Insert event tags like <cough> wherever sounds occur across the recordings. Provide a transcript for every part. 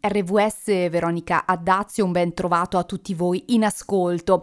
RVS Veronica Addazio, un ben trovato a tutti voi in ascolto.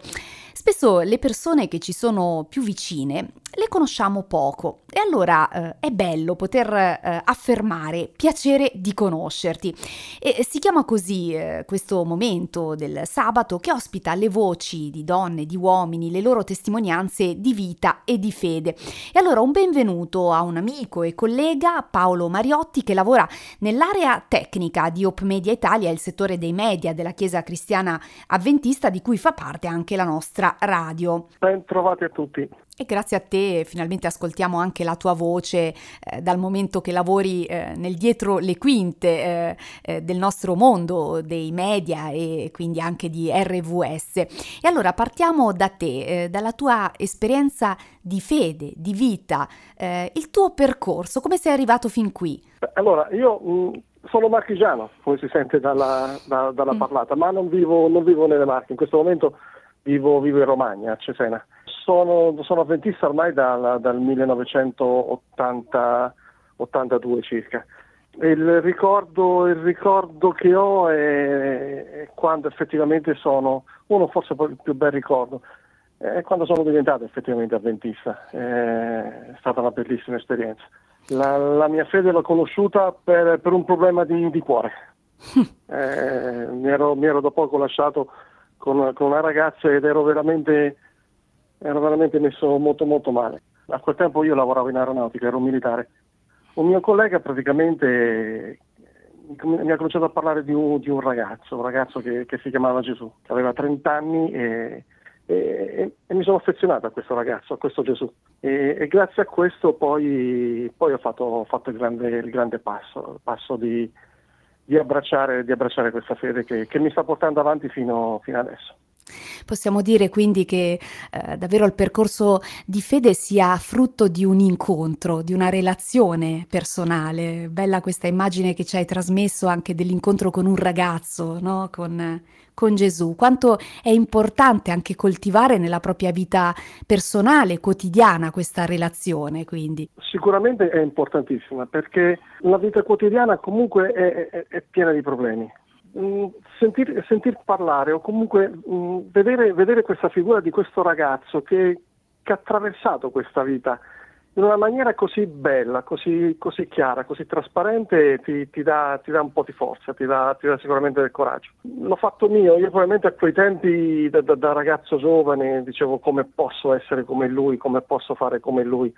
Spesso le persone che ci sono più vicine le conosciamo poco e allora eh, è bello poter eh, affermare piacere di conoscerti. E si chiama così eh, questo momento del sabato che ospita le voci di donne, di uomini, le loro testimonianze di vita e di fede. E allora un benvenuto a un amico e collega Paolo Mariotti che lavora nell'area tecnica di Op Media Italia, il settore dei media della Chiesa Cristiana Avventista di cui fa parte anche la nostra radio. Ben trovati a tutti. E grazie a te finalmente ascoltiamo anche la tua voce eh, dal momento che lavori eh, nel dietro le quinte eh, eh del nostro mondo dei media e quindi anche di RVS. E allora partiamo da te, eh, dalla tua esperienza di fede, di vita, eh, il tuo percorso, come sei arrivato fin qui? Allora, io mh, mm, sono marchigiano, come si sente dalla, da, dalla mm. parlata, ma non vivo, non vivo nelle Marche, in questo momento vivo, vivo in Romagna, a Cesena sono, sono avventista ormai dal, dal 1982 circa. Il ricordo, il ricordo, che ho è, quando effettivamente sono, uno forse il più bel ricordo, è quando sono diventato effettivamente avventista. È stata una bellissima esperienza. La, la mia fede l'ho conosciuta per, per un problema di, di cuore. <laughs> eh, mi, ero, mi, ero, da poco lasciato con, con una ragazza ed ero veramente ero veramente messo molto molto male. A quel tempo io lavoravo in aeronautica, ero un militare. Un mio collega praticamente mi ha cominciato a parlare di un, di un ragazzo, un ragazzo che, che, si chiamava Gesù, che aveva 30 anni e, e, e, mi sono affezionato a questo ragazzo, a questo Gesù. E, e grazie a questo poi, poi ho, fatto, ho fatto, il grande, il grande passo, il passo di, di, abbracciare, di, abbracciare, questa fede che, che mi sta portando avanti fino, fino adesso. Possiamo dire quindi che eh, davvero il percorso di fede sia frutto di un incontro, di una relazione personale. Bella questa immagine che ci hai trasmesso anche dell'incontro con un ragazzo, no? con, con Gesù. Quanto è importante anche coltivare nella propria vita personale, quotidiana, questa relazione. Quindi. Sicuramente è importantissima perché la vita quotidiana comunque è, è, è piena di problemi sentir, sentir, parlare o comunque mh, mm, vedere, vedere, questa figura di questo ragazzo che, che, ha attraversato questa vita in una maniera così bella, così, così chiara, così trasparente, ti, ti, dà, ti, dà, un po' di forza, ti dà, ti dà, sicuramente del coraggio. L'ho fatto mio, io probabilmente a quei tempi da, da, da ragazzo giovane dicevo come posso essere come lui, come posso fare come lui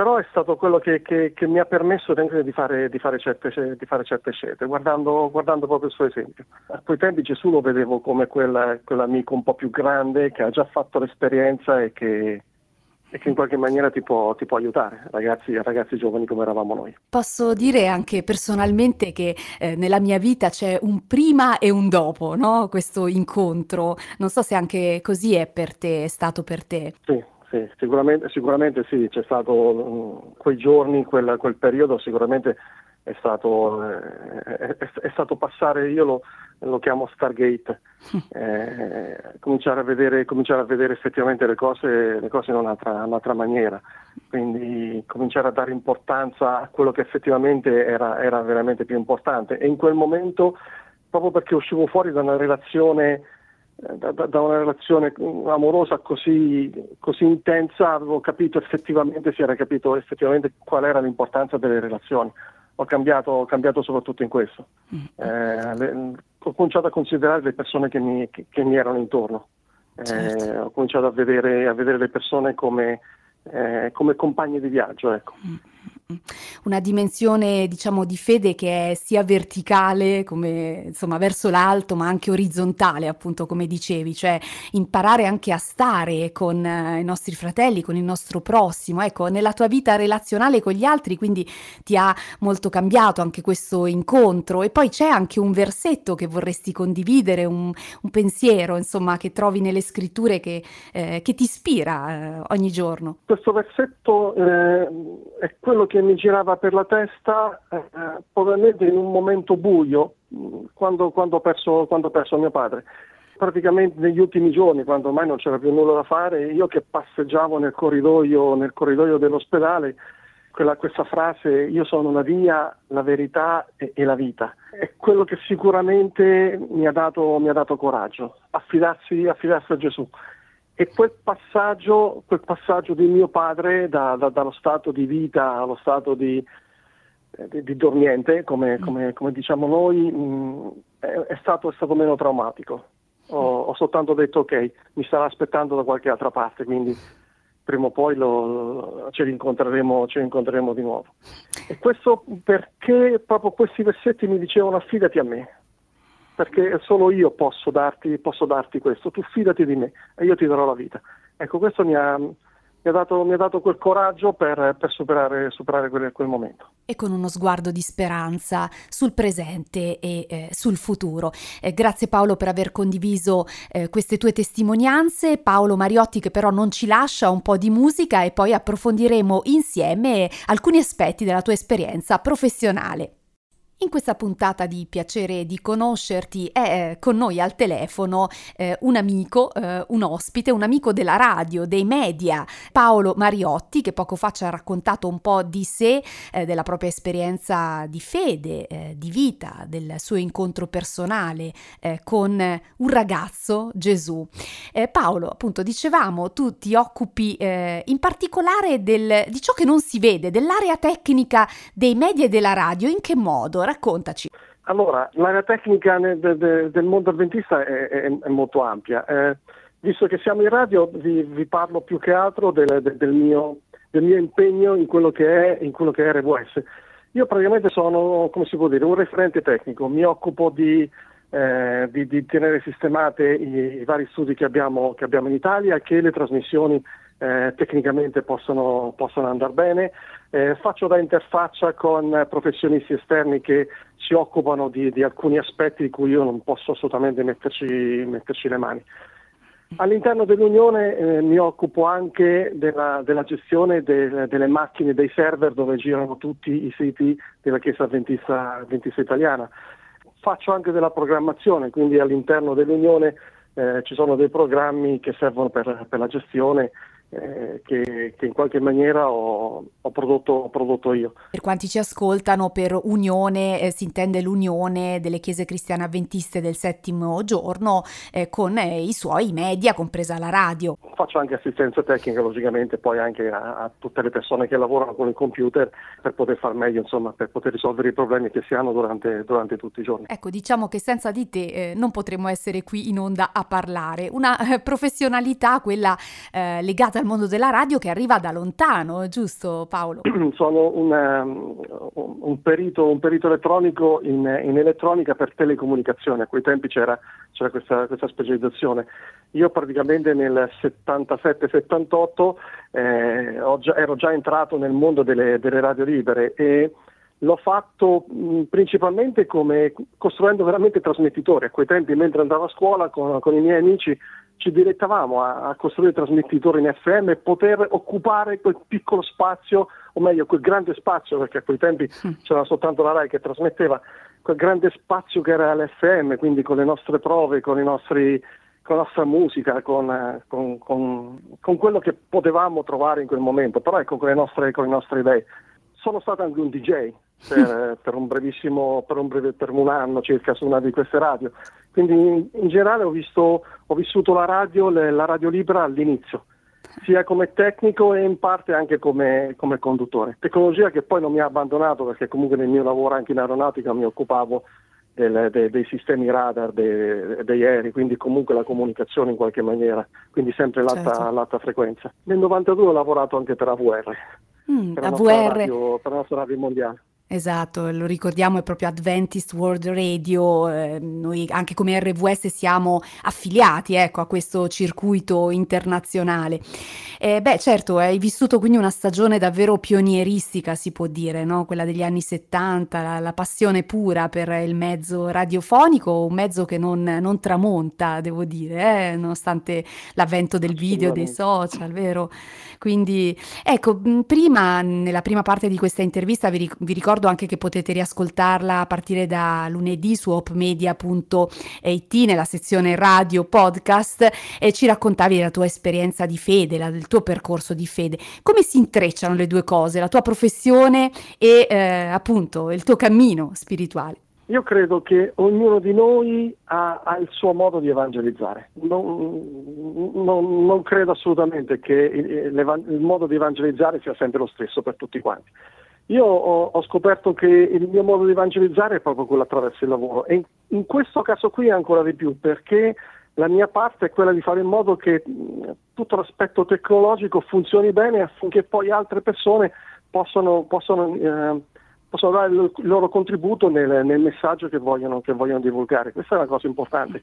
però è stato quello che, che, che mi ha permesso di fare, di, fare certe, di fare, certe, scelte, guardando, guardando, proprio il suo esempio. A quei tempi Gesù lo vedevo come quella, quell'amico un po' più grande che ha già fatto l'esperienza e che, e che in qualche maniera ti può, ti può aiutare, ragazzi, ragazzi, giovani come eravamo noi. Posso dire anche personalmente che eh, nella mia vita c'è un prima e un dopo, no? questo incontro. Non so se anche così è per te, è stato per te. Sì, sì, sicuramente, sicuramente sì, c'è stato uh, quei giorni, quel, quel, periodo sicuramente è stato, eh, è, è stato passare, io lo, lo chiamo Stargate, <laughs> eh, cominciare, a vedere, cominciare, a vedere, effettivamente le cose, le cose in un'altra, un'altra, maniera, quindi cominciare a dare importanza a quello che effettivamente era, era veramente più importante. E in quel momento, proprio perché uscivo fuori da una relazione da, da, una relazione amorosa così, così, intensa avevo capito effettivamente, si era capito effettivamente qual era l'importanza delle relazioni. Ho cambiato, ho cambiato soprattutto in questo. Mm. Eh, le, ho cominciato a considerare le persone che mi, che, che mi erano intorno. Eh, certo. Ho cominciato a vedere, a vedere, le persone come, eh, come compagne di viaggio. Ecco. Una dimensione diciamo di fede che è sia verticale come insomma verso l'alto ma anche orizzontale appunto come dicevi cioè imparare anche a stare con eh, i nostri fratelli con il nostro prossimo. Ecco nella tua vita relazionale con gli altri quindi ti ha molto cambiato anche questo incontro. E poi c'è anche un versetto che vorresti condividere un, un pensiero insomma che trovi nelle scritture che, eh, che ti ispira eh, ogni giorno. Questo versetto eh, è quello che mi girava per la testa eh, probabilmente in un momento buio, mm, quando, quando, ho perso, quando ho perso mio padre. Praticamente negli ultimi giorni, quando ormai non c'era più nulla da fare, io che passeggiavo nel corridoio, nel corridoio dell'ospedale quella, questa frase io sono la via, la verità e, e, la vita. È quello che sicuramente mi ha dato, mi ha dato coraggio, affidarsi, affidarsi, a Gesù. E quel passaggio, quel passaggio di mio padre da, da, dallo stato di vita allo stato di, di, di dormiente, come, mm. come, come, diciamo noi, mh, mm, è, è, stato, è, stato, meno traumatico. Ho, ho soltanto detto ok, mi starà aspettando da qualche altra parte, quindi prima o poi lo, ci, rincontreremo, ci rincontreremo di nuovo. E questo perché proprio questi versetti mi dicevano affidati a me, perché solo io posso darti, posso darti questo, tu fidati di me e io ti darò la vita. Ecco, questo mi ha, mi ha, dato, mi ha dato, quel coraggio per, per superare, superare quel, quel, momento. E con uno sguardo di speranza sul presente e eh, sul futuro. Eh, grazie Paolo per aver condiviso eh, queste tue testimonianze. Paolo Mariotti che però non ci lascia un po' di musica e poi approfondiremo insieme alcuni aspetti della tua esperienza professionale. In questa puntata di piacere di conoscerti è eh, con noi al telefono eh, un amico, eh, un ospite, un amico della radio, dei media, Paolo Mariotti, che poco fa ci ha raccontato un po' di sé, eh, della propria esperienza di fede, eh, di vita, del suo incontro personale eh, con un ragazzo, Gesù. Paolo, appunto, dicevamo, tu ti occupi in particolare del, di ciò che non si vede, dell'area tecnica dei media e della radio, in che modo? Raccontaci. Allora, l'area tecnica nel, de, del mondo avventista è, è, è molto ampia. Eh, visto che siamo in radio, vi, vi parlo più che altro del, de, del, mio, del, mio, impegno in quello, che è, in quello che è RWS. Io praticamente sono, come si può dire, un referente tecnico, mi occupo di, eh, di, di tenere sistemate i, i, vari studi che abbiamo, che abbiamo in Italia, che le trasmissioni eh, tecnicamente possono, possono andare bene. Eh, faccio da interfaccia con professionisti esterni che si occupano di, di, alcuni aspetti di cui io non posso assolutamente metterci, metterci le mani. All'interno dell'Unione eh, mi occupo anche della, della gestione del, delle macchine, dei server dove girano tutti i siti della Chiesa Adventista, Adventista Italiana. Faccio anche della programmazione, quindi all'interno dell'Unione eh, ci sono dei programmi che servono per, per la gestione eh, che, che, in qualche maniera ho, ho, prodotto, ho, prodotto, io. Per quanti ci ascoltano, per unione eh, si intende l'unione delle chiese cristiane avventiste del settimo giorno eh, con eh, i suoi media, compresa la radio. Faccio anche assistenza tecnica, logicamente, poi anche a, a, tutte le persone che lavorano con il computer per poter far meglio, insomma, per poter risolvere i problemi che si hanno durante, durante tutti i giorni. Ecco, diciamo che senza di te eh, non potremmo essere qui in onda a parlare. Una professionalità, quella legata al mondo della radio che arriva da lontano, giusto Paolo? <clears throat> Sono un, um, un, perito, un perito, elettronico in, in, elettronica per telecomunicazione, a quei tempi c'era, c'era questa, questa, specializzazione. Io praticamente nel 77-78 eh, ero già entrato nel mondo delle, delle radio libere e l'ho fatto mh, principalmente come costruendo veramente trasmettitori. A quei tempi, mentre andavo a scuola con, con i miei amici, ci direttavamo a, a, costruire trasmettitori in FM e poter occupare quel piccolo spazio, o meglio quel grande spazio, perché a quei tempi c'era soltanto la RAI che trasmetteva, quel grande spazio che era l'FM, quindi con le nostre prove, con, nostri, con la nostra musica, con, con, con, quello che potevamo trovare in quel momento, però ecco con le nostre, con le nostre idee. Sono stato anche un DJ per, <laughs> per un brevissimo, per un, breve, per un anno circa su una di queste radio quindi in, in generale ho, visto, ho, vissuto la radio, le, la radio libera all'inizio, sia come tecnico e in parte anche come, come, conduttore. Tecnologia che poi non mi ha abbandonato perché comunque nel mio lavoro anche in aeronautica mi occupavo del, de, dei sistemi radar, de, degli aerei, quindi comunque la comunicazione in qualche maniera, quindi sempre l'alta, certo. l'alta frequenza. Nel 92 ho lavorato anche per AVR, mm, per, AVR. La radio, per la nostra radio mondiale. Esatto, lo ricordiamo, è proprio Adventist World Radio, eh, noi anche come RVS siamo affiliati ecco, a questo circuito internazionale. Eh, beh, certo, hai vissuto quindi una stagione davvero pionieristica, si può dire, no? quella degli anni 70, la, la, passione pura per il mezzo radiofonico, un mezzo che non, non tramonta, devo dire, eh? nonostante l'avvento del video, dei social, vero? Quindi, ecco, prima, nella prima parte di questa intervista vi, vi ricordo ricordo anche che potete riascoltarla a partire da lunedì su opmedia.it nella sezione radio podcast e ci raccontavi della tua esperienza di fede, la, del tuo percorso di fede. Come si intrecciano le due cose, la tua professione e eh, appunto il tuo cammino spirituale? Io credo che ognuno di noi ha, ha il suo modo di evangelizzare. Non, non, non credo assolutamente che il, il, modo di evangelizzare sia sempre lo stesso per tutti quanti. Io ho, ho, scoperto che il mio modo di evangelizzare è proprio quello attraverso il lavoro e in, questo caso qui ancora di più perché la mia parte è quella di fare in modo che tutto l'aspetto tecnologico funzioni bene affinché poi altre persone possano, possano eh, possono dare il loro contributo nel, nel messaggio che vogliono, che vogliono, divulgare. Questa è una cosa importante.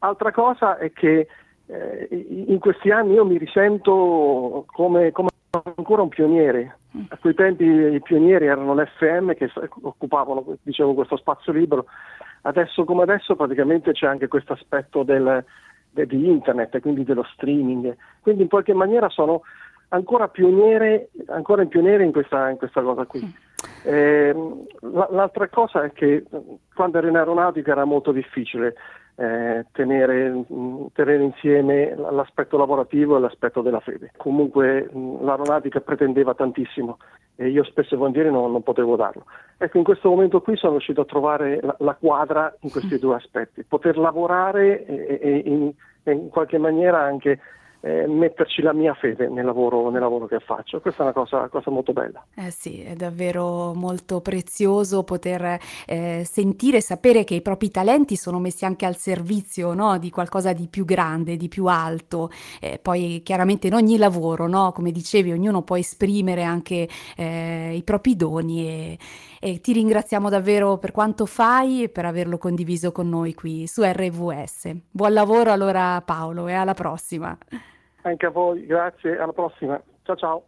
Altra cosa è che eh, in questi anni io mi risento come, come, ancora un pioniere. A quei tempi i pionieri erano l'FM che occupavano dicevo, questo spazio libero. Adesso come adesso praticamente c'è anche questo aspetto del, de, di internet, quindi dello streaming. Quindi in qualche maniera sono ancora pioniere, ancora in pioniere in questa, in questa cosa qui. Eh, l'altra cosa è che quando ero in aeronautica era molto difficile eh, tenere, tenere, insieme l'aspetto lavorativo e l'aspetto della fede. Comunque l'aeronautica pretendeva tantissimo e io spesso e volentieri non, non, potevo darlo. Ecco, in questo momento qui sono riuscito a trovare la, la quadra in questi <laughs> due aspetti, poter lavorare e, e in, in qualche maniera anche eh, metterci la mia fede nel lavoro, nel lavoro, che faccio. Questa è una cosa, cosa, molto bella. Eh sì, è davvero molto prezioso poter eh, sentire e sapere che i propri talenti sono messi anche al servizio no? di qualcosa di più grande, di più alto. Eh, poi chiaramente in ogni lavoro, no? come dicevi, ognuno può esprimere anche eh, i propri doni e, e ti ringraziamo davvero per quanto fai e per averlo condiviso con noi qui su RVS. Buon lavoro allora Paolo e alla prossima. Anche a voi, grazie, alla prossima. Ciao ciao.